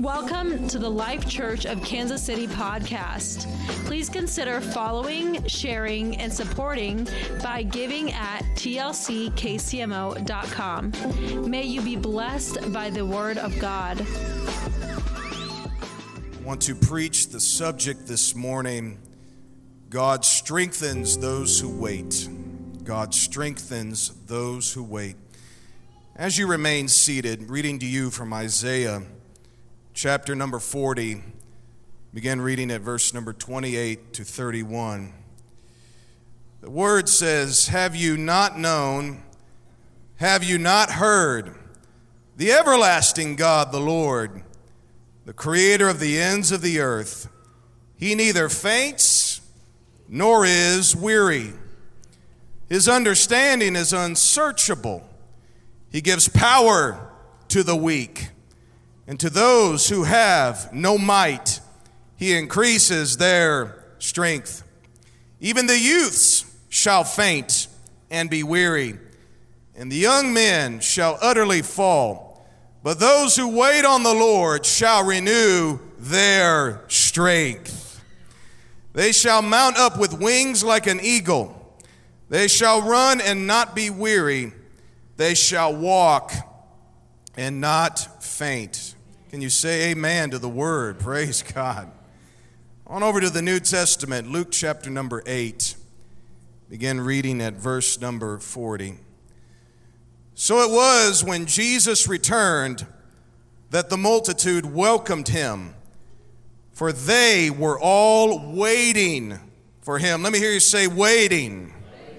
Welcome to the Life Church of Kansas City podcast. Please consider following, sharing, and supporting by giving at tlckcmo.com. May you be blessed by the word of God. I want to preach the subject this morning God strengthens those who wait. God strengthens those who wait. As you remain seated, reading to you from Isaiah chapter number 40. Begin reading at verse number 28 to 31. The word says, Have you not known? Have you not heard? The everlasting God, the Lord, the creator of the ends of the earth, he neither faints nor is weary. His understanding is unsearchable. He gives power to the weak. And to those who have no might, he increases their strength. Even the youths shall faint and be weary, and the young men shall utterly fall. But those who wait on the Lord shall renew their strength. They shall mount up with wings like an eagle. They shall run and not be weary. They shall walk and not faint. Can you say amen to the word? Praise God. On over to the New Testament, Luke chapter number 8. Begin reading at verse number 40. So it was when Jesus returned that the multitude welcomed him, for they were all waiting for him. Let me hear you say, waiting.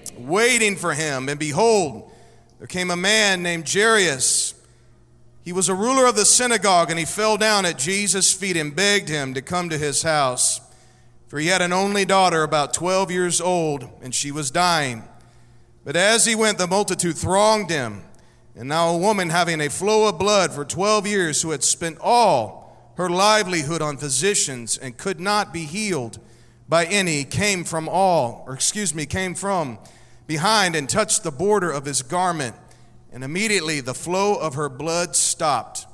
Waiting, waiting for him. And behold, there came a man named Jairus he was a ruler of the synagogue, and he fell down at Jesus' feet and begged him to come to his house. For he had an only daughter, about 12 years old, and she was dying. But as he went, the multitude thronged him. And now a woman having a flow of blood for 12 years, who had spent all her livelihood on physicians and could not be healed by any, came from all, or excuse me, came from behind and touched the border of his garment and immediately the flow of her blood stopped.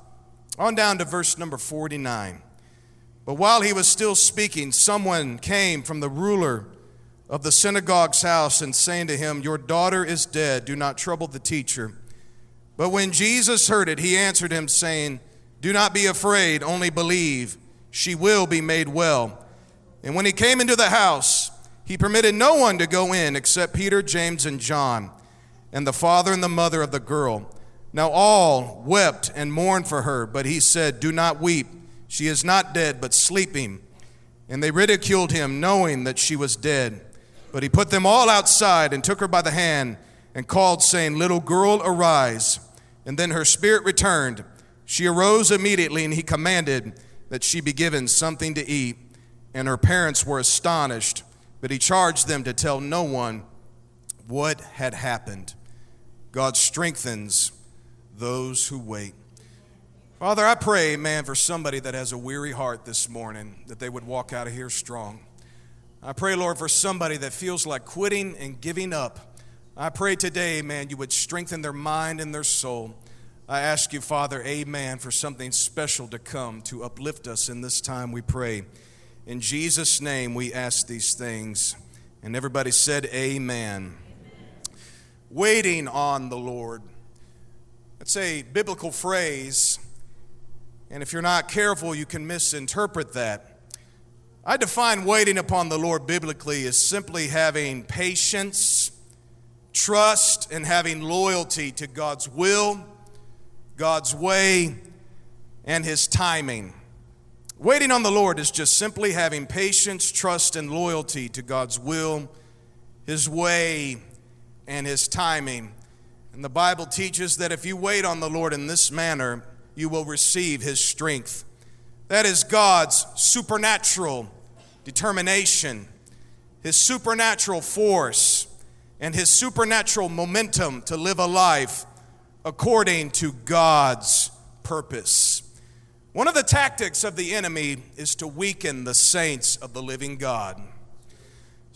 On down to verse number 49. But while he was still speaking, someone came from the ruler of the synagogue's house and saying to him, Your daughter is dead. Do not trouble the teacher. But when Jesus heard it, he answered him, saying, Do not be afraid, only believe. She will be made well. And when he came into the house, he permitted no one to go in except Peter, James, and John and the father and the mother of the girl. Now all wept and mourned for her, but he said, Do not weep. She is not dead, but sleeping. And they ridiculed him, knowing that she was dead. But he put them all outside and took her by the hand and called, saying, Little girl, arise. And then her spirit returned. She arose immediately, and he commanded that she be given something to eat. And her parents were astonished, but he charged them to tell no one what had happened. God strengthens those who wait. Father, I pray, man, for somebody that has a weary heart this morning, that they would walk out of here strong. I pray, Lord, for somebody that feels like quitting and giving up. I pray today, man, you would strengthen their mind and their soul. I ask you, Father, amen, for something special to come to uplift us in this time, we pray. In Jesus' name, we ask these things. And everybody said, Amen waiting on the Lord. That's a biblical phrase, and if you're not careful, you can misinterpret that. I define waiting upon the Lord biblically as simply having patience, trust, and having loyalty to God's will, God's way, and His timing. Waiting on the Lord is just simply having patience, trust, and loyalty to God's will, His way, and his timing. And the Bible teaches that if you wait on the Lord in this manner, you will receive his strength. That is God's supernatural determination, his supernatural force, and his supernatural momentum to live a life according to God's purpose. One of the tactics of the enemy is to weaken the saints of the living God.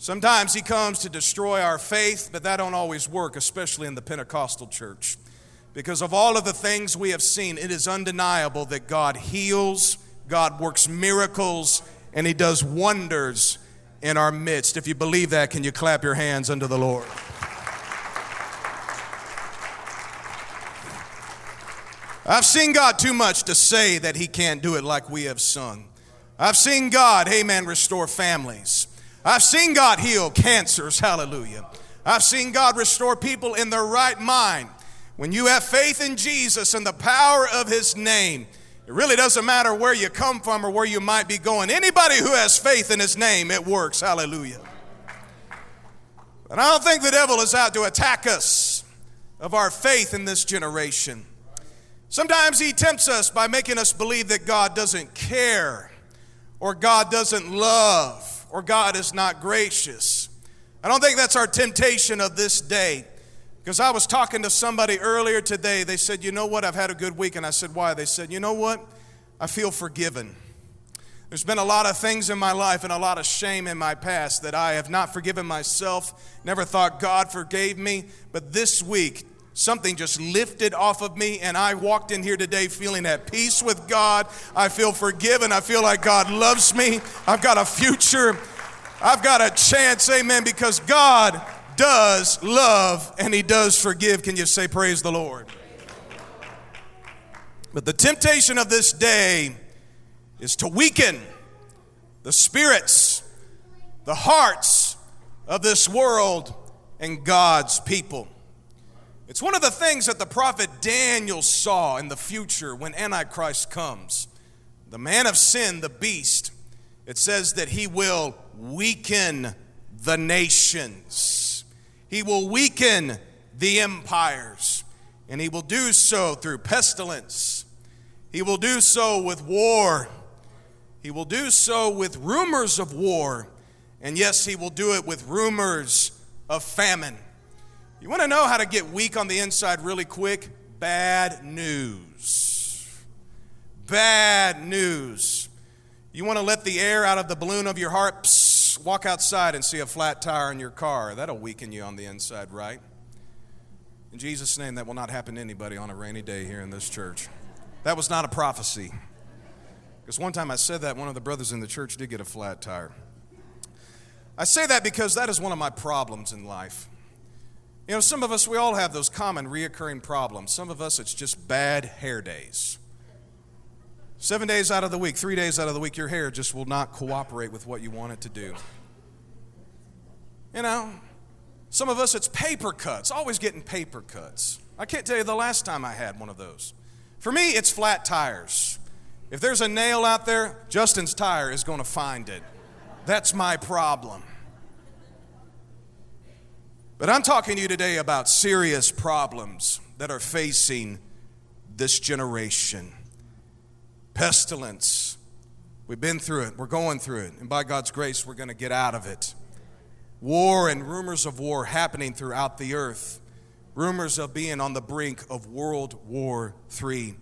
Sometimes he comes to destroy our faith, but that don't always work, especially in the Pentecostal church. Because of all of the things we have seen, it is undeniable that God heals God works miracles, and He does wonders in our midst. If you believe that, can you clap your hands unto the Lord? I've seen God too much to say that He can't do it like we have sung. I've seen God, amen, restore families. I've seen God heal cancers, hallelujah. I've seen God restore people in their right mind. When you have faith in Jesus and the power of His name, it really doesn't matter where you come from or where you might be going. Anybody who has faith in His name, it works, hallelujah. And I don't think the devil is out to attack us of our faith in this generation. Sometimes he tempts us by making us believe that God doesn't care, or God doesn't love, or God is not gracious. I don't think that's our temptation of this day. Because I was talking to somebody earlier today. They said, You know what? I've had a good week. And I said, Why? They said, You know what? I feel forgiven. There's been a lot of things in my life and a lot of shame in my past that I have not forgiven myself, never thought God forgave me. But this week, something just lifted off of me, and I walked in here today feeling at peace with God. I feel forgiven. I feel like God loves me. I've got a future. I've got a chance, amen, because God does love and He does forgive. Can you say, Praise the Lord? But the temptation of this day is to weaken the spirits, the hearts of this world and God's people. It's one of the things that the prophet Daniel saw in the future when Antichrist comes. The man of sin, the beast, it says that he will weaken the nations. He will weaken the empires, and he will do so through pestilence. He will do so with war. He will do so with rumors of war. And yes, he will do it with rumors of famine. You want to know how to get weak on the inside really quick? Bad news. Bad news. You want to let the air out of the balloon of your heart? Psst, walk outside and see a flat tire in your car. That'll weaken you on the inside, right? In Jesus' name, that will not happen to anybody on a rainy day here in this church. That was not a prophecy. Because one time I said that, one of the brothers in the church did get a flat tire. I say that because that is one of my problems in life. You know, some of us, we all have those common reoccurring problems. Some of us, it's just bad hair days. Seven days out of the week, three days out of the week, your hair just will not cooperate with what you want it to do. You know, some of us, it's paper cuts, always getting paper cuts. I can't tell you the last time I had one of those. For me, it's flat tires. If there's a nail out there, Justin's tire is going to find it. That's my problem. But I'm talking to you today about serious problems that are facing this generation. Pestilence. We've been through it. We're going through it. And by God's grace, we're going to get out of it. War and rumors of war happening throughout the earth. Rumors of being on the brink of World War III.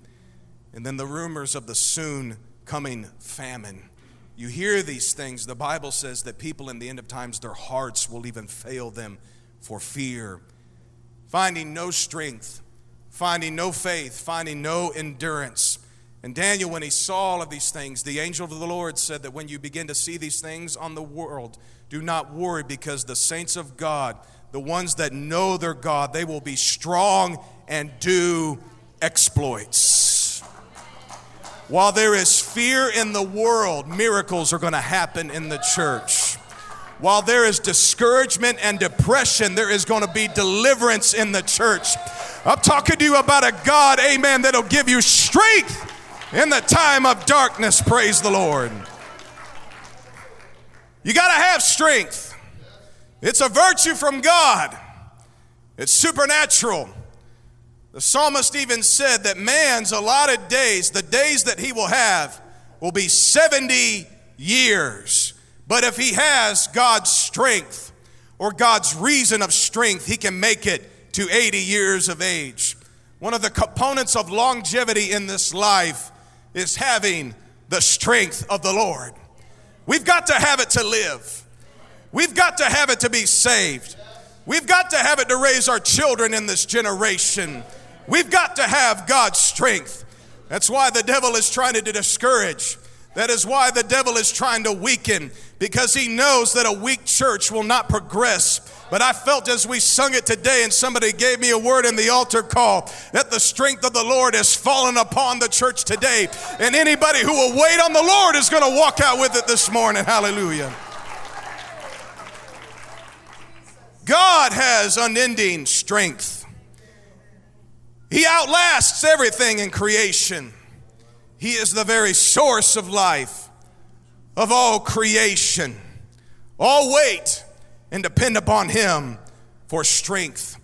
And then the rumors of the soon coming famine. You hear these things. The Bible says that people in the end of times, their hearts will even fail them for fear, finding no strength, finding no faith, finding no endurance. And Daniel, when he saw all of these things, the angel of the Lord said that when you begin to see these things on the world, do not worry because the saints of God, the ones that know their God, they will be strong and do exploits. While there is fear in the world, miracles are going to happen in the church. While there is discouragement and depression, there is going to be deliverance in the church. I'm talking to you about a God, amen, that'll give you strength in the time of darkness. Praise the Lord. You got to have strength, it's a virtue from God, it's supernatural. The psalmist even said that man's allotted days, the days that he will have, will be 70 years. But if he has God's strength or God's reason of strength, he can make it to 80 years of age. One of the components of longevity in this life is having the strength of the Lord. We've got to have it to live. We've got to have it to be saved. We've got to have it to raise our children in this generation. We've got to have God's strength. That's why the devil is trying to discourage That is why the devil is trying to weaken, because he knows that a weak church will not progress. But I felt as we sung it today, and somebody gave me a word in the altar call that the strength of the Lord has fallen upon the church today. And anybody who will wait on the Lord is going to walk out with it this morning. Hallelujah. God has unending strength. He outlasts everything in creation. He is the very source of life, of all creation. All wait and depend upon Him for strength.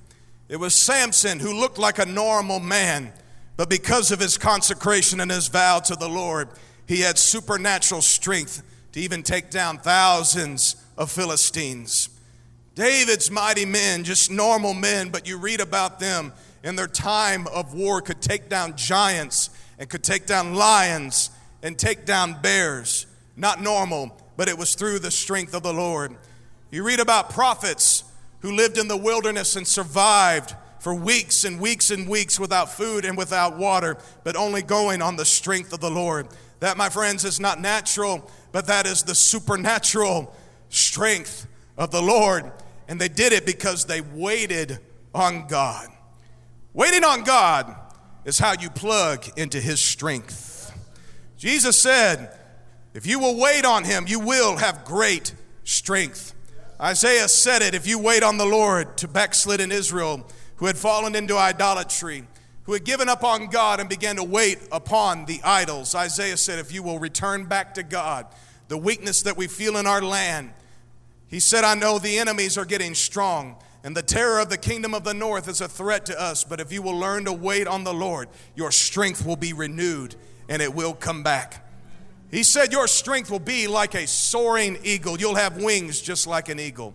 It was Samson who looked like a normal man, but because of his consecration and his vow to the Lord, he had supernatural strength to even take down thousands of Philistines. David's mighty men, just normal men, but you read about them in their time of war, could take down giants and could take down lions and take down bears. Not normal, but it was through the strength of the Lord. You read about prophets who lived in the wilderness and survived for weeks and weeks and weeks without food and without water, but only going on the strength of the Lord. That, my friends, is not natural, but that is the supernatural strength of the Lord. And they did it because they waited on God. Waiting on God is how you plug into his strength. Jesus said, if you will wait on him, you will have great strength. Isaiah said it if you wait on the Lord to backslid in Israel, who had fallen into idolatry, who had given up on God and began to wait upon the idols. Isaiah said, if you will return back to God, the weakness that we feel in our land, he said, I know the enemies are getting strong. And the terror of the kingdom of the north is a threat to us. But if you will learn to wait on the Lord, your strength will be renewed and it will come back. He said, Your strength will be like a soaring eagle. You'll have wings just like an eagle.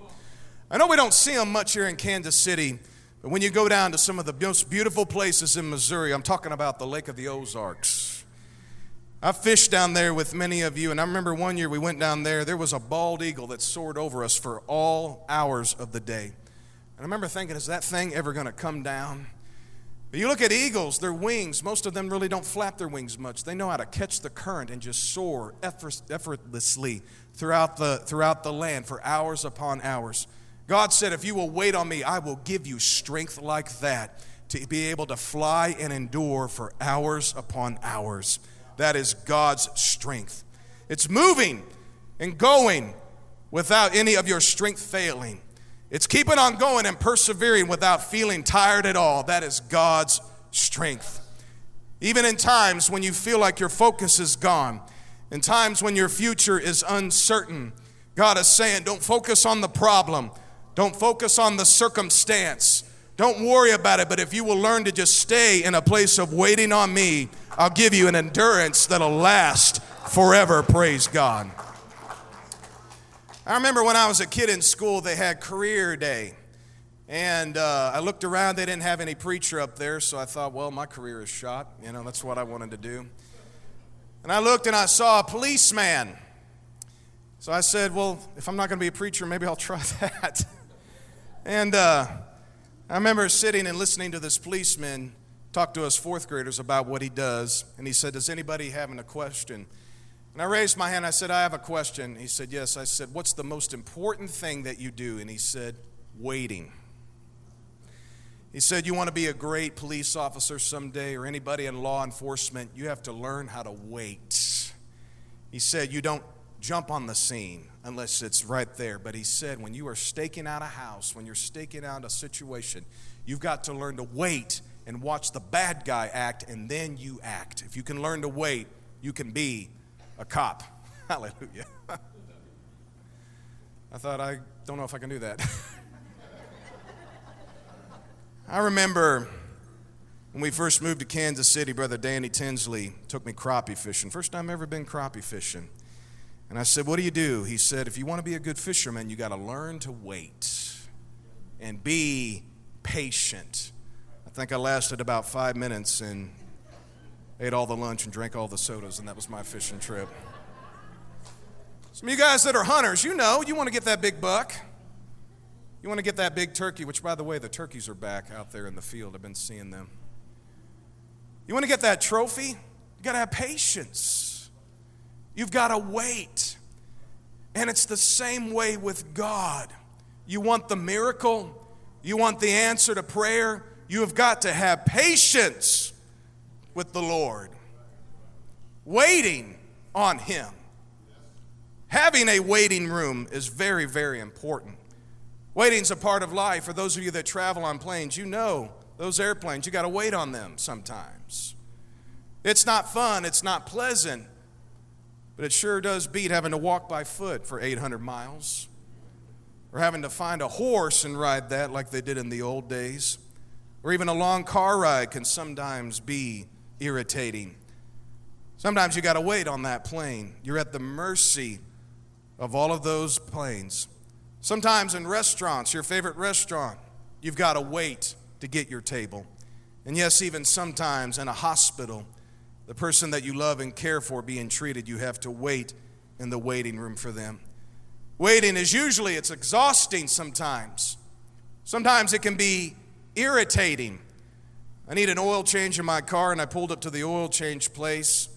I know we don't see them much here in Kansas City, but when you go down to some of the most beautiful places in Missouri, I'm talking about the Lake of the Ozarks. I fished down there with many of you, and I remember one year we went down there, there was a bald eagle that soared over us for all hours of the day. And I remember thinking, is that thing ever going to come down? But you look at eagles, their wings, most of them really don't flap their wings much. They know how to catch the current and just soar effortlessly throughout the, throughout the land for hours upon hours. God said, If you will wait on me, I will give you strength like that to be able to fly and endure for hours upon hours. That is God's strength. It's moving and going without any of your strength failing. It's keeping on going and persevering without feeling tired at all. That is God's strength. Even in times when you feel like your focus is gone, in times when your future is uncertain, God is saying, don't focus on the problem, don't focus on the circumstance. Don't worry about it, but if you will learn to just stay in a place of waiting on me, I'll give you an endurance that'll last forever. Praise God. I remember when I was a kid in school, they had career day. And uh, I looked around, they didn't have any preacher up there, so I thought, well, my career is shot. You know, that's what I wanted to do. And I looked and I saw a policeman. So I said, well, if I'm not going to be a preacher, maybe I'll try that. and uh, I remember sitting and listening to this policeman talk to us fourth graders about what he does. And he said, Does anybody have a question? And I raised my hand. I said, I have a question. He said, Yes. I said, What's the most important thing that you do? And he said, Waiting. He said, You want to be a great police officer someday or anybody in law enforcement, you have to learn how to wait. He said, You don't jump on the scene unless it's right there. But he said, When you are staking out a house, when you're staking out a situation, you've got to learn to wait and watch the bad guy act, and then you act. If you can learn to wait, you can be a cop. Hallelujah. I thought, I don't know if I can do that. I remember when we first moved to Kansas City, Brother Danny Tinsley took me crappie fishing. First time ever been crappie fishing. And I said, What do you do? He said, If you want to be a good fisherman, you got to learn to wait and be patient. I think I lasted about five minutes and ate all the lunch and drank all the sodas, and that was my fishing trip. Some of you guys that are hunters, you know, you want to get that big buck. You want to get that big turkey, which, by the way, the turkeys are back out there in the field. I've been seeing them. You want to get that trophy? You got to have patience. You've got to wait. And it's the same way with God. You want the miracle, you want the answer to prayer, you have got to have patience with the Lord, waiting on Him. Having a waiting room is very, very important. Waiting's a part of life. For those of you that travel on planes, you know those airplanes, you got to wait on them sometimes. It's not fun, it's not pleasant, but it sure does beat having to walk by foot for 800 miles or having to find a horse and ride that like they did in the old days. Or even a long car ride can sometimes be irritating. Sometimes you got to wait on that plane. You're at the mercy of all of those planes. Sometimes in restaurants, your favorite restaurant, you've got to wait to get your table. And yes, even sometimes in a hospital, the person that you love and care for being treated, you have to wait in the waiting room for them. Waiting is usually it's exhausting sometimes. Sometimes it can be irritating. I need an oil change in my car and I pulled up to the oil change place.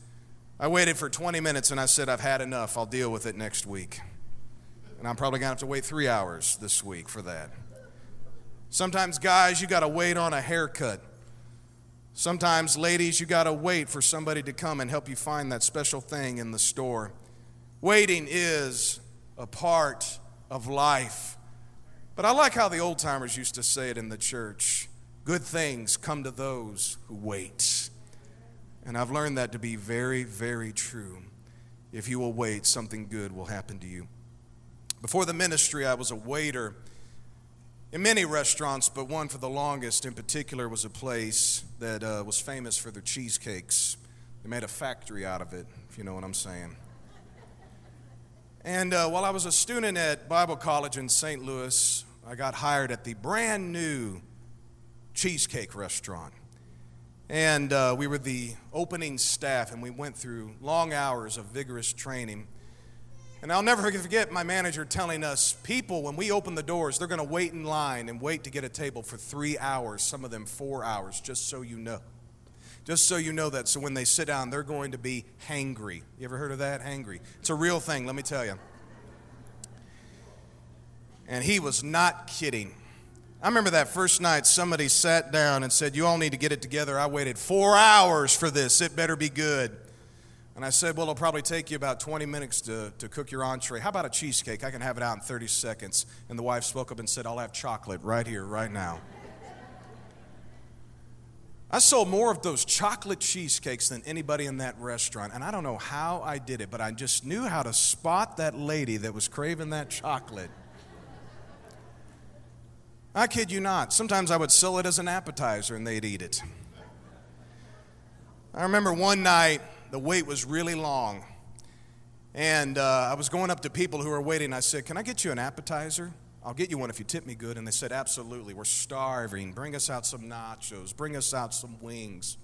I waited for 20 minutes and I said, I've had enough. I'll deal with it next week. And I'm probably going to have to wait three hours this week for that. Sometimes, guys, you got to wait on a haircut. Sometimes, ladies, you got to wait for somebody to come and help you find that special thing in the store. Waiting is a part of life. But I like how the old timers used to say it in the church good things come to those who wait. And I've learned that to be very, very true. If you will wait, something good will happen to you. Before the ministry, I was a waiter in many restaurants, but one for the longest in particular was a place that uh, was famous for their cheesecakes. They made a factory out of it, if you know what I'm saying. And uh, while I was a student at Bible College in St. Louis, I got hired at the brand new cheesecake restaurant. And uh, we were the opening staff, and we went through long hours of vigorous training. And I'll never forget my manager telling us people, when we open the doors, they're going to wait in line and wait to get a table for three hours, some of them four hours, just so you know. Just so you know that. So when they sit down, they're going to be hangry. You ever heard of that? Hangry. It's a real thing, let me tell you. And he was not kidding. I remember that first night somebody sat down and said, You all need to get it together. I waited four hours for this. It better be good. And I said, Well, it'll probably take you about 20 minutes to, to cook your entree. How about a cheesecake? I can have it out in 30 seconds. And the wife spoke up and said, I'll have chocolate right here, right now. I sold more of those chocolate cheesecakes than anybody in that restaurant. And I don't know how I did it, but I just knew how to spot that lady that was craving that chocolate. I kid you not. Sometimes I would sell it as an appetizer and they'd eat it. I remember one night the wait was really long. And uh, I was going up to people who were waiting. I said, Can I get you an appetizer? I'll get you one if you tip me good. And they said, Absolutely. We're starving. Bring us out some nachos. Bring us out some wings.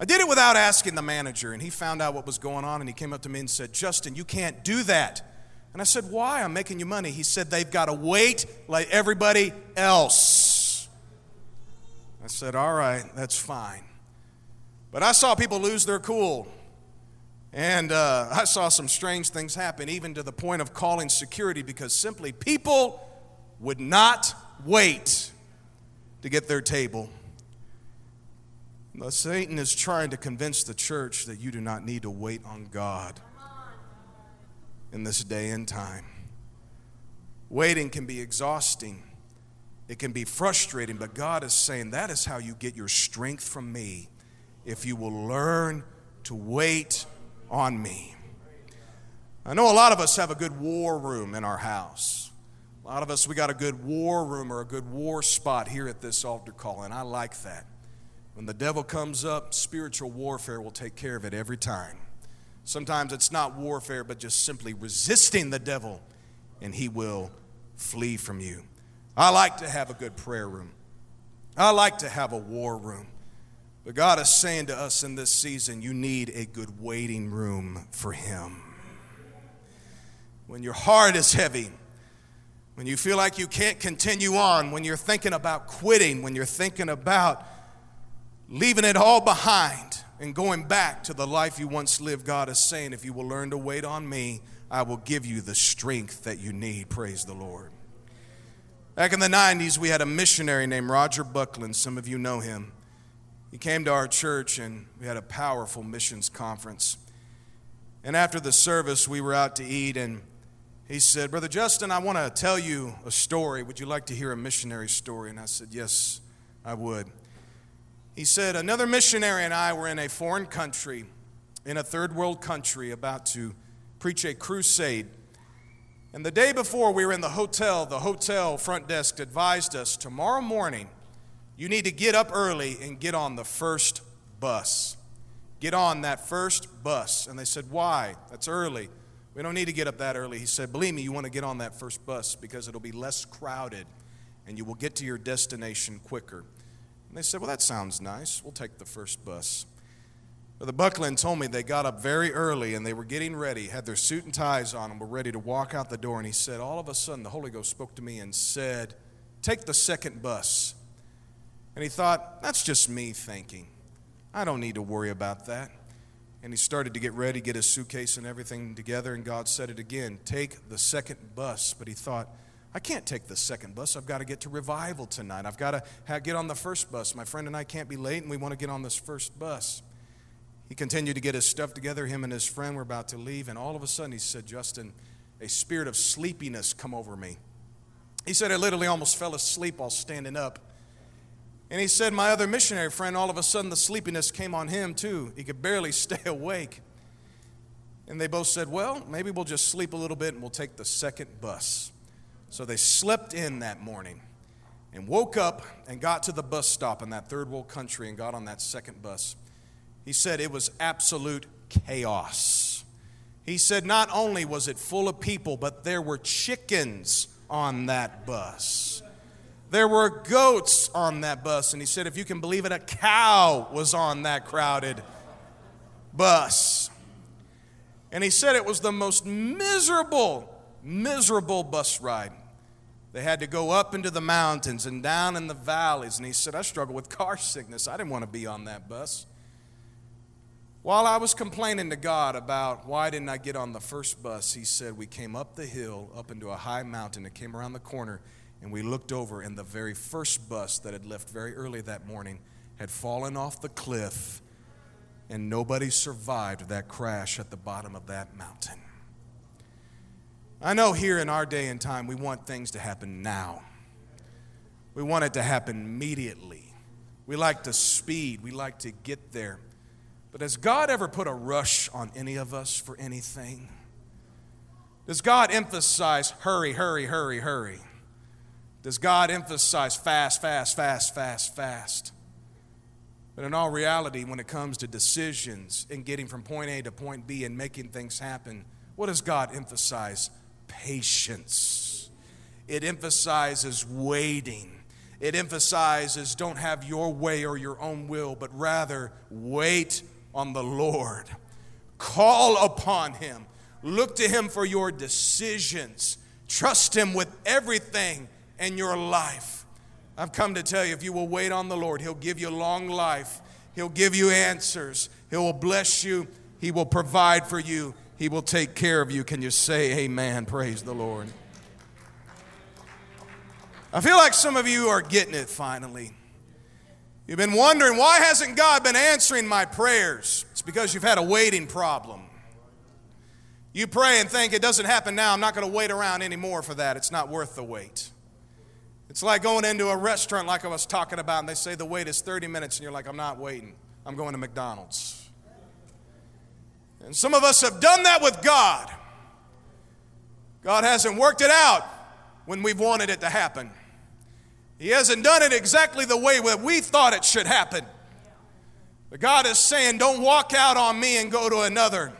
I did it without asking the manager, and he found out what was going on, and he came up to me and said, Justin, you can't do that. And I said, Why? I'm making you money. He said, They've got to wait like everybody else. I said, All right, that's fine. But I saw people lose their cool. And uh, I saw some strange things happen, even to the point of calling security because simply people would not wait to get their table. Satan is trying to convince the church that you do not need to wait on God in this day and time. Waiting can be exhausting, it can be frustrating, but God is saying that is how you get your strength from me if you will learn to wait on me. I know a lot of us have a good war room in our house. A lot of us, we got a good war room or a good war spot here at this altar call, and I like that. When the devil comes up, spiritual warfare will take care of it every time. Sometimes it's not warfare, but just simply resisting the devil, and he will flee from you. I like to have a good prayer room. I like to have a war room. But God is saying to us in this season, you need a good waiting room for Him. When your heart is heavy, when you feel like you can't continue on, when you're thinking about quitting, when you're thinking about leaving it all behind, and going back to the life you once lived, God is saying, if you will learn to wait on me, I will give you the strength that you need. Praise the Lord. Back in the 90s, we had a missionary named Roger Buckland. Some of you know him. He came to our church and we had a powerful missions conference. And after the service, we were out to eat, and he said, Brother Justin, I want to tell you a story. Would you like to hear a missionary story? And I said, Yes, I would. He said, Another missionary and I were in a foreign country, in a third world country, about to preach a crusade. And the day before we were in the hotel, the hotel front desk advised us tomorrow morning, you need to get up early and get on the first bus. Get on that first bus. And they said, Why? That's early. We don't need to get up that early. He said, Believe me, you want to get on that first bus because it'll be less crowded and you will get to your destination quicker. And they said, Well, that sounds nice. We'll take the first bus. But the Buckland told me they got up very early and they were getting ready, had their suit and ties on, and were ready to walk out the door. And he said, All of a sudden, the Holy Ghost spoke to me and said, Take the second bus. And he thought, That's just me thinking. I don't need to worry about that. And he started to get ready, get his suitcase and everything together, and God said it again take the second bus. But he thought, I can't take the second bus. I've got to get to revival tonight. I've got to get on the first bus. My friend and I can't be late, and we want to get on this first bus. He continued to get his stuff together. Him and his friend were about to leave, and all of a sudden he said, Justin, a spirit of sleepiness come over me. He said, I literally almost fell asleep while standing up. And he said, My other missionary friend, all of a sudden the sleepiness came on him too. He could barely stay awake. And they both said, Well, maybe we'll just sleep a little bit and we'll take the second bus. So they slept in that morning and woke up and got to the bus stop in that third world country and got on that second bus. He said it was absolute chaos. He said not only was it full of people, but there were chickens on that bus. There were goats on that bus. And he said, if you can believe it, a cow was on that crowded bus. And he said it was the most miserable, miserable bus ride. They had to go up into the mountains and down in the valleys. And he said, I struggle with car sickness. I didn't want to be on that bus. While I was complaining to God about why didn't I get on the first bus, he said, We came up the hill, up into a high mountain, and came around the corner, and we looked over, and the very first bus that had left very early that morning had fallen off the cliff, and nobody survived that crash at the bottom of that mountain. I know here in our day and time, we want things to happen now. We want it to happen immediately. We like to speed, we like to get there. But has God ever put a rush on any of us for anything? Does God emphasize hurry, hurry, hurry, hurry? Does God emphasize fast, fast, fast, fast, fast? But in all reality, when it comes to decisions and getting from point A to point B and making things happen, what does God emphasize? Patience. It emphasizes waiting. It emphasizes don't have your way or your own will, but rather wait on the Lord. Call upon Him. Look to Him for your decisions. Trust Him with everything in your life. I've come to tell you if you will wait on the Lord, He'll give you long life, He'll give you answers, He will bless you, He will provide for you, he will take care of you. Can you say amen? Praise the Lord. I feel like some of you are getting it finally. You've been wondering, why hasn't God been answering my prayers? It's because you've had a waiting problem. You pray and think it doesn't happen now. I'm not going to wait around anymore for that. It's not worth the wait. It's like going into a restaurant, like I was talking about, and they say the wait is 30 minutes, and you're like, I'm not waiting. I'm going to McDonald's. And some of us have done that with God. God hasn't worked it out when we've wanted it to happen. He hasn't done it exactly the way that we thought it should happen. But God is saying, don't walk out on me and go to another.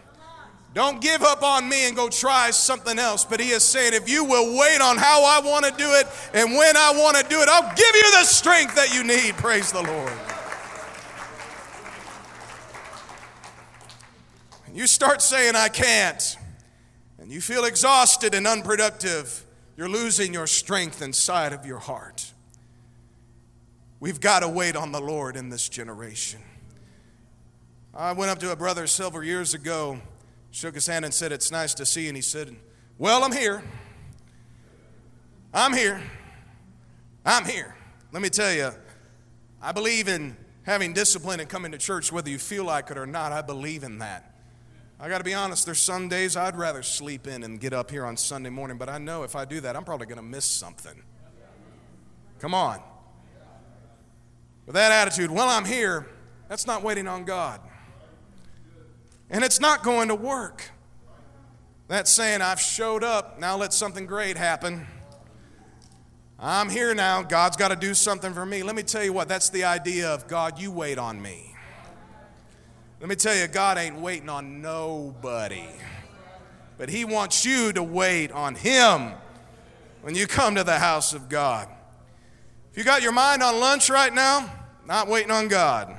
Don't give up on me and go try something else. But He is saying, if you will wait on how I want to do it and when I want to do it, I'll give you the strength that you need. Praise the Lord. You start saying, I can't, and you feel exhausted and unproductive, you're losing your strength inside of your heart. We've got to wait on the Lord in this generation. I went up to a brother several years ago, shook his hand, and said, It's nice to see you. And he said, Well, I'm here. I'm here. I'm here. Let me tell you, I believe in having discipline and coming to church whether you feel like it or not. I believe in that. I got to be honest, there's some days I'd rather sleep in and get up here on Sunday morning, but I know if I do that, I'm probably going to miss something. Come on. With that attitude, well, I'm here, that's not waiting on God. And it's not going to work. That's saying, I've showed up, now let something great happen. I'm here now, God's got to do something for me. Let me tell you what, that's the idea of God, you wait on me. Let me tell you, God ain't waiting on nobody, but He wants you to wait on Him when you come to the house of God. If you got your mind on lunch right now, not waiting on God.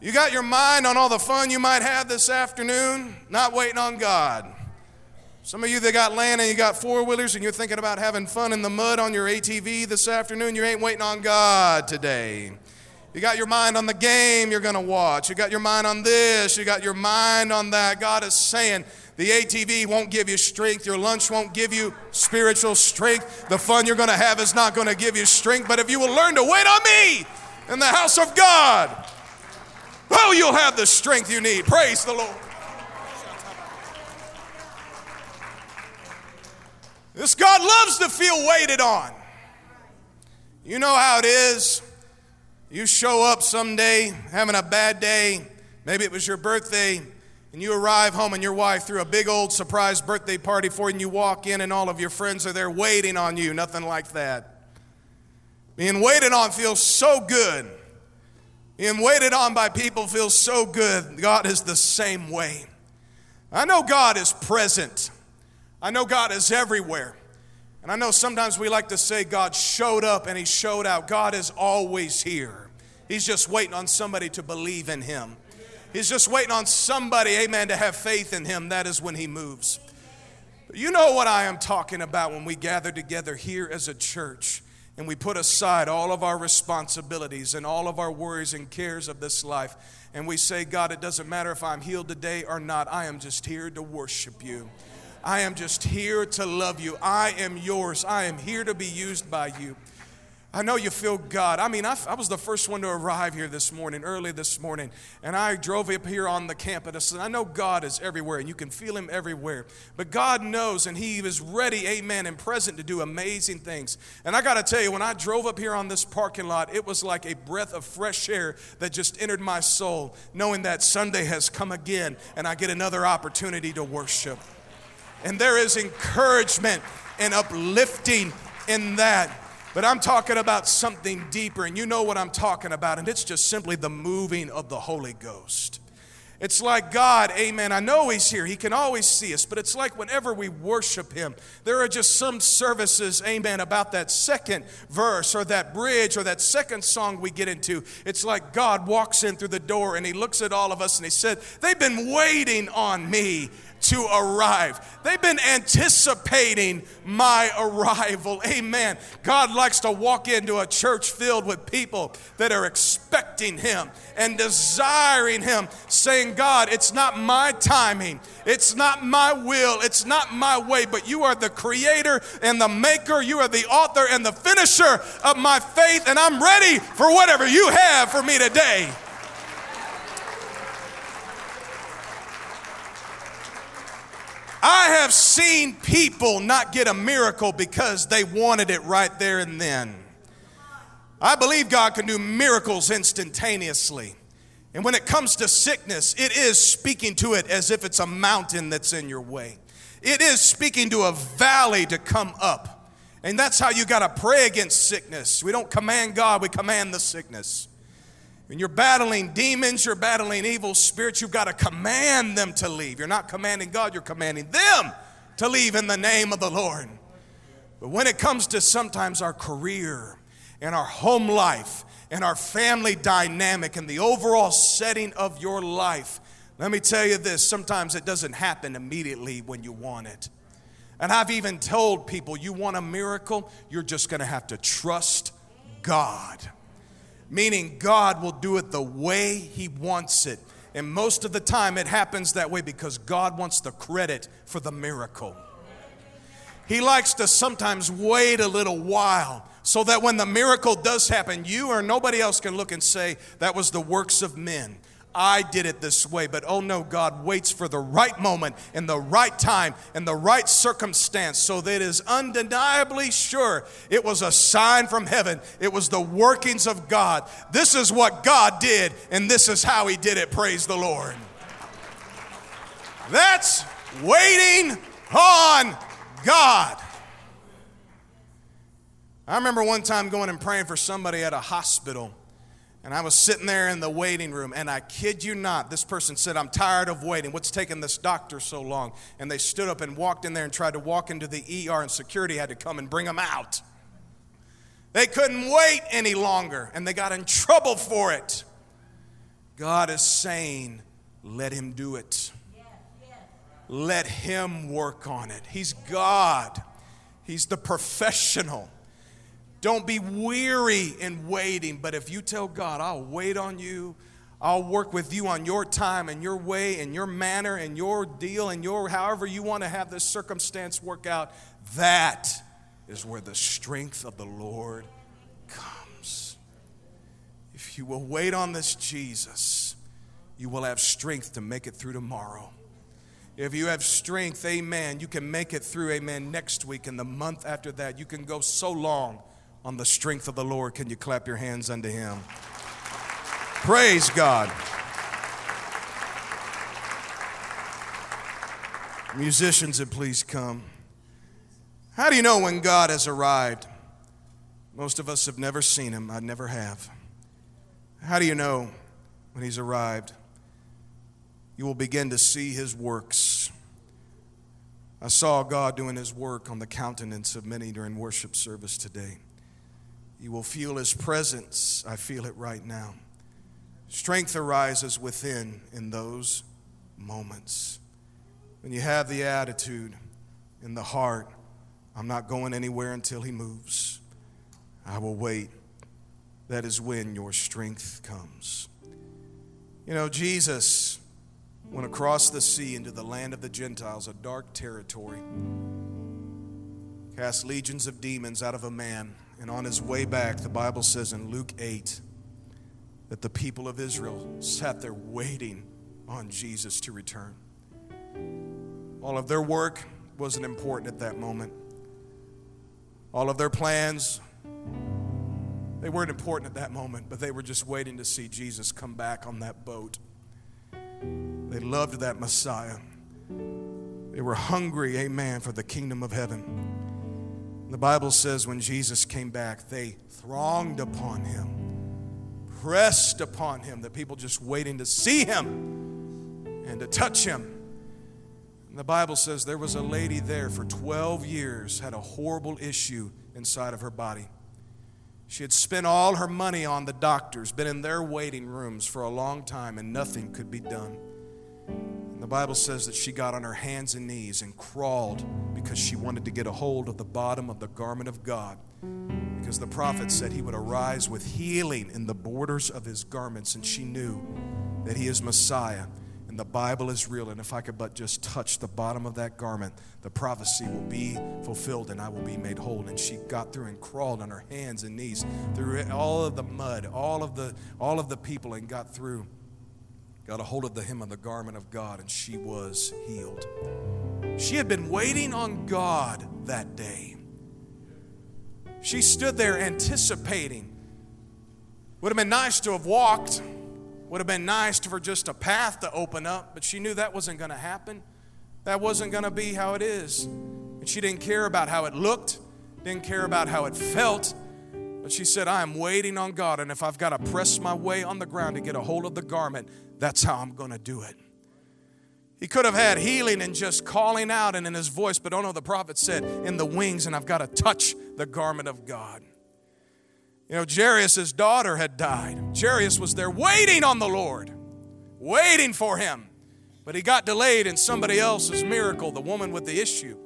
You got your mind on all the fun you might have this afternoon, not waiting on God. Some of you that got land and you got four wheelers and you're thinking about having fun in the mud on your ATV this afternoon, you ain't waiting on God today. You got your mind on the game you're going to watch. You got your mind on this. You got your mind on that. God is saying the ATV won't give you strength. Your lunch won't give you spiritual strength. The fun you're going to have is not going to give you strength. But if you will learn to wait on me in the house of God, oh, you'll have the strength you need. Praise the Lord. This God loves to feel waited on. You know how it is. You show up someday having a bad day, maybe it was your birthday, and you arrive home and your wife threw a big old surprise birthday party for you, and you walk in and all of your friends are there waiting on you. Nothing like that. Being waited on feels so good. Being waited on by people feels so good. God is the same way. I know God is present, I know God is everywhere. And I know sometimes we like to say God showed up and He showed out. God is always here. He's just waiting on somebody to believe in Him. He's just waiting on somebody, amen, to have faith in Him. That is when He moves. But you know what I am talking about when we gather together here as a church and we put aside all of our responsibilities and all of our worries and cares of this life. And we say, God, it doesn't matter if I'm healed today or not, I am just here to worship you. I am just here to love you. I am yours. I am here to be used by you. I know you feel God. I mean, I, I, was the first one to arrive here this morning, early this morning, and I drove up here on the campus. And I know God is everywhere, and you can feel Him everywhere. But God knows, and He is ready, amen, and present to do amazing things. And I got to tell you, when I drove up here on this parking lot, it was like a breath of fresh air that just entered my soul, knowing that Sunday has come again, and I get another opportunity to worship. And there is encouragement and uplifting in that. But I'm talking about something deeper, and you know what I'm talking about, and it's just simply the moving of the Holy Ghost. It's like God, amen. I know He's here. He can always see us, but it's like whenever we worship Him, there are just some services, amen, about that second verse or that bridge or that second song we get into. It's like God walks in through the door and He looks at all of us and He said, They've been waiting on me to arrive. They've been anticipating my arrival. Amen. God likes to walk into a church filled with people that are expecting Him and desiring Him, saying, God, it's not my timing, it's not my will, it's not my way, but you are the creator and the maker, you are the author and the finisher of my faith, and I'm ready for whatever you have for me today. I have seen people not get a miracle because they wanted it right there and then. I believe God can do miracles instantaneously. And when it comes to sickness, it is speaking to it as if it's a mountain that's in your way. It is speaking to a valley to come up. And that's how you got to pray against sickness. We don't command God, we command the sickness. When you're battling demons, you're battling evil spirits, you've got to command them to leave. You're not commanding God, you're commanding them to leave in the name of the Lord. But when it comes to sometimes our career and our home life and our family dynamic and the overall setting of your life, let me tell you this sometimes it doesn't happen immediately when you want it. And I've even told people, you want a miracle, you're just going to have to trust God. Meaning God will do it the way He wants it. And most of the time, it happens that way because God wants the credit for the miracle. He likes to sometimes wait a little while so that when the miracle does happen, you or nobody else can look and say, that was the works of men. I did it this way. But oh no, God waits for the right moment and the right time and the right circumstance so that it is undeniably sure it was a sign from heaven. It was the workings of God. This is what God did, and this is how He did it. Praise the Lord. That's waiting on God. I remember one time going and praying for somebody at a hospital. And I was sitting there in the waiting room, and I kid you not, this person said, I'm tired of waiting. What's taking this doctor so long? And they stood up and walked in there and tried to walk into the ER, and security had to come and bring them out. They couldn't wait any longer, and they got in trouble for it. God is saying, let him do it. Let him work on it. He's God, He's the professional. Don't be weary in waiting, but if you tell God, I'll wait on you, I'll work with you on your time and your way and your manner and your deal and your however you want to have this circumstance work out, that is where the strength of the Lord comes. If you will wait on this Jesus, you will have strength to make it through tomorrow. If you have strength, amen, you can make it through, amen, next week and the month after that. You can go so long on the strength of the Lord. Can you clap your hands unto Him? Praise God. Musicians, and please come. How do you know when God has arrived? Most of us have never seen Him. I never have. How do you know when He's arrived? you will begin to see his works. I saw God doing his work on the countenance of many during worship service today. You will feel his presence. I feel it right now. Strength arises within in those moments. When you have the attitude in the heart, I'm not going anywhere until he moves. I will wait. That is when your strength comes. You know, Jesus went across the sea into the land of the Gentiles, a dark territory, cast legions of demons out of a man. And on his way back, the Bible says in Luke 8 that the people of Israel sat there waiting on Jesus to return. All of their work wasn't important at that moment. All of their plans, they weren't important at that moment, but they were just waiting to see Jesus come back on that boat. They loved that Messiah. They were hungry, amen, for the kingdom of heaven. The Bible says when Jesus came back, they thronged upon him, pressed upon him, the people just waiting to see him and to touch him. And the Bible says there was a lady there for 12 years, had a horrible issue inside of her body. She had spent all her money on the doctors, been in their waiting rooms for a long time, and nothing could be done. And the Bible says that she got on her hands and knees and crawled because she wanted to get a hold of the bottom of the garment of God. Because the prophet said he would arise with healing in the borders of his garments, and she knew that he is Messiah and the Bible is real. And if I could but just touch the bottom of that garment, the prophecy will be fulfilled and I will be made whole. And she got through and crawled on her hands and knees through all of the mud, all of the all of the people, and got through. Got a hold of the hem of the garment of God, and she was healed. She had been waiting on God that day. She stood there anticipating. Would have been nice to have walked would have been nice for just a path to open up, but she knew that wasn't going to happen. That wasn't going to be how it is. And she didn't care about how it looked, didn't care about how it felt. But she said, I am waiting on God, and if I've got to press my way on the ground to get a hold of the garment, that's how I'm going to do it. He could have had healing and just calling out and in his voice, but oh no, the prophet said, in the wings, and I've got to touch the garment of God. You know, Jairus' daughter had died. Jairus was there waiting on the Lord, waiting for him. But he got delayed in somebody else's miracle, the woman with the issue.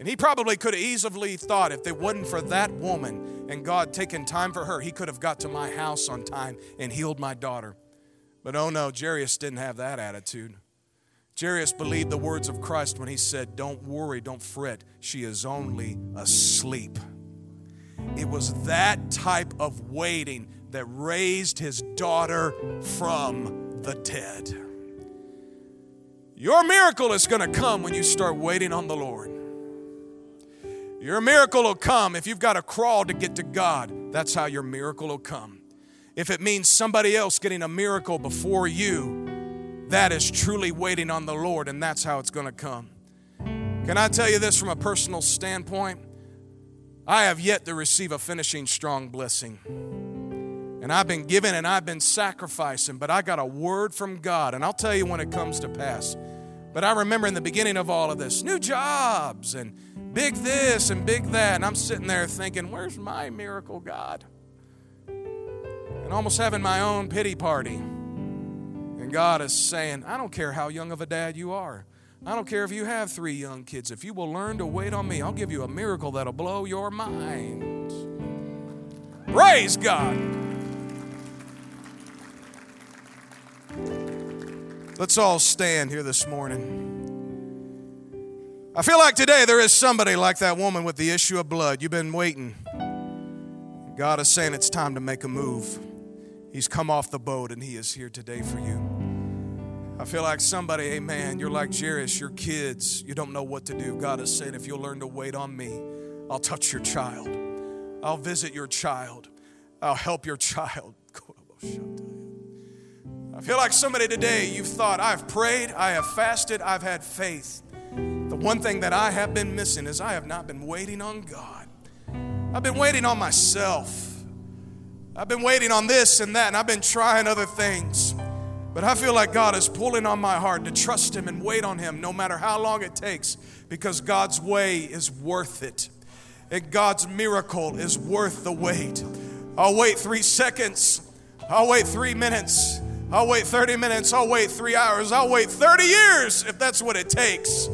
And he probably could have easily thought if it wasn't for that woman and God taking time for her, he could have got to my house on time and healed my daughter. But oh no, Jairus didn't have that attitude. Jairus believed the words of Christ when he said, Don't worry, don't fret, she is only asleep. It was that type of waiting that raised his daughter from the dead. Your miracle is going to come when you start waiting on the Lord. Your miracle will come if you've got to crawl to get to God. That's how your miracle will come. If it means somebody else getting a miracle before you, that is truly waiting on the Lord, and that's how it's going to come. Can I tell you this from a personal standpoint? I have yet to receive a finishing strong blessing. And I've been giving and I've been sacrificing, but I got a word from God, and I'll tell you when it comes to pass. But I remember in the beginning of all of this, new jobs and big this and big that. And I'm sitting there thinking, where's my miracle, God? And almost having my own pity party. And God is saying, I don't care how young of a dad you are. I don't care if you have three young kids. If you will learn to wait on me, I'll give you a miracle that'll blow your mind. Praise God. Let's all stand here this morning. I feel like today there is somebody like that woman with the issue of blood. You've been waiting. God is saying it's time to make a move. He's come off the boat and He is here today for you. I feel like somebody, amen, you're like Jairus, your kids, you don't know what to do. God is saying, if you'll learn to wait on me, I'll touch your child. I'll visit your child. I'll help your child. I feel like somebody today, you've thought, I've prayed, I have fasted, I've had faith. The one thing that I have been missing is I have not been waiting on God. I've been waiting on myself. I've been waiting on this and that, and I've been trying other things. But I feel like God is pulling on my heart to trust Him and wait on Him no matter how long it takes because God's way is worth it. And God's miracle is worth the wait. I'll wait three seconds. I'll wait three minutes. I'll wait 30 minutes. I'll wait three hours. I'll wait 30 years if that's what it takes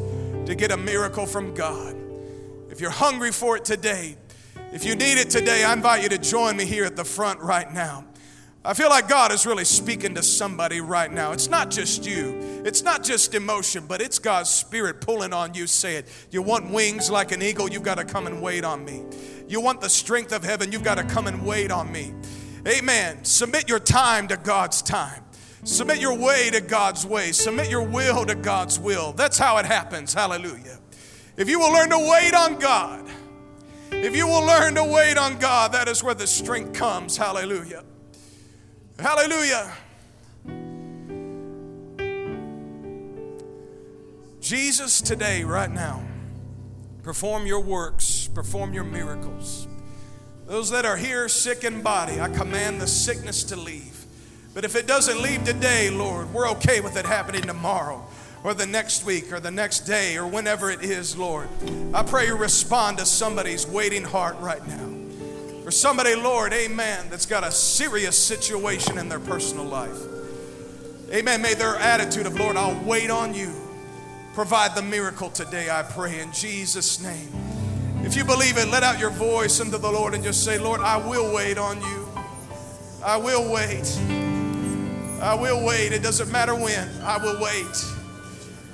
to get a miracle from God. If you're hungry for it today, if you need it today, I invite you to join me here at the front right now. I feel like God is really speaking to somebody right now. It's not just you, it's not just emotion, but it's God's Spirit pulling on you, saying, You want wings like an eagle, you've got to come and wait on me. You want the strength of heaven, you've got to come and wait on me. Amen. Submit your time to God's time. Submit your way to God's way. Submit your will to God's will. That's how it happens. Hallelujah. If you will learn to wait on God, if you will learn to wait on God, that is where the strength comes. Hallelujah. Hallelujah. Jesus, today, right now, perform your works, perform your miracles. Those that are here sick in body, I command the sickness to leave. But if it doesn't leave today, Lord, we're okay with it happening tomorrow or the next week or the next day or whenever it is, Lord. I pray you respond to somebody's waiting heart right now. For somebody, Lord, amen, that's got a serious situation in their personal life. Amen. May their attitude of, Lord, I'll wait on you. Provide the miracle today, I pray, in Jesus' name. If you believe it, let out your voice unto the Lord and just say, Lord, I will wait on you. I will wait. I will wait. It doesn't matter when. I will wait.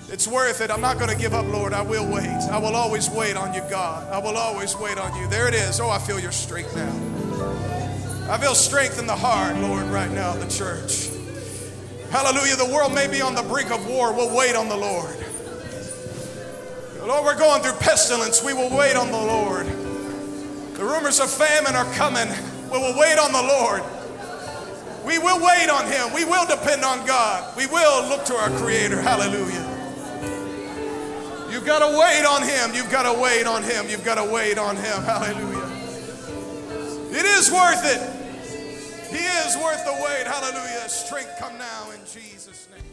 It's worth it. I'm not going to give up, Lord. I will wait. I will always wait on you, God. I will always wait on you. There it is. Oh, I feel your strength now. I feel strength in the heart, Lord, right now, the church. Hallelujah. The world may be on the brink of war. We'll wait on the Lord. Lord, we're going through pestilence. We will wait on the Lord. The rumors of famine are coming. We will wait on the Lord. We will wait on Him. We will depend on God. We will look to our Creator. Hallelujah. You've got to wait on Him. You've got to wait on Him. You've got to wait on Him. Hallelujah. It is worth it. He is worth the wait. Hallelujah. Strength come now in Jesus' name.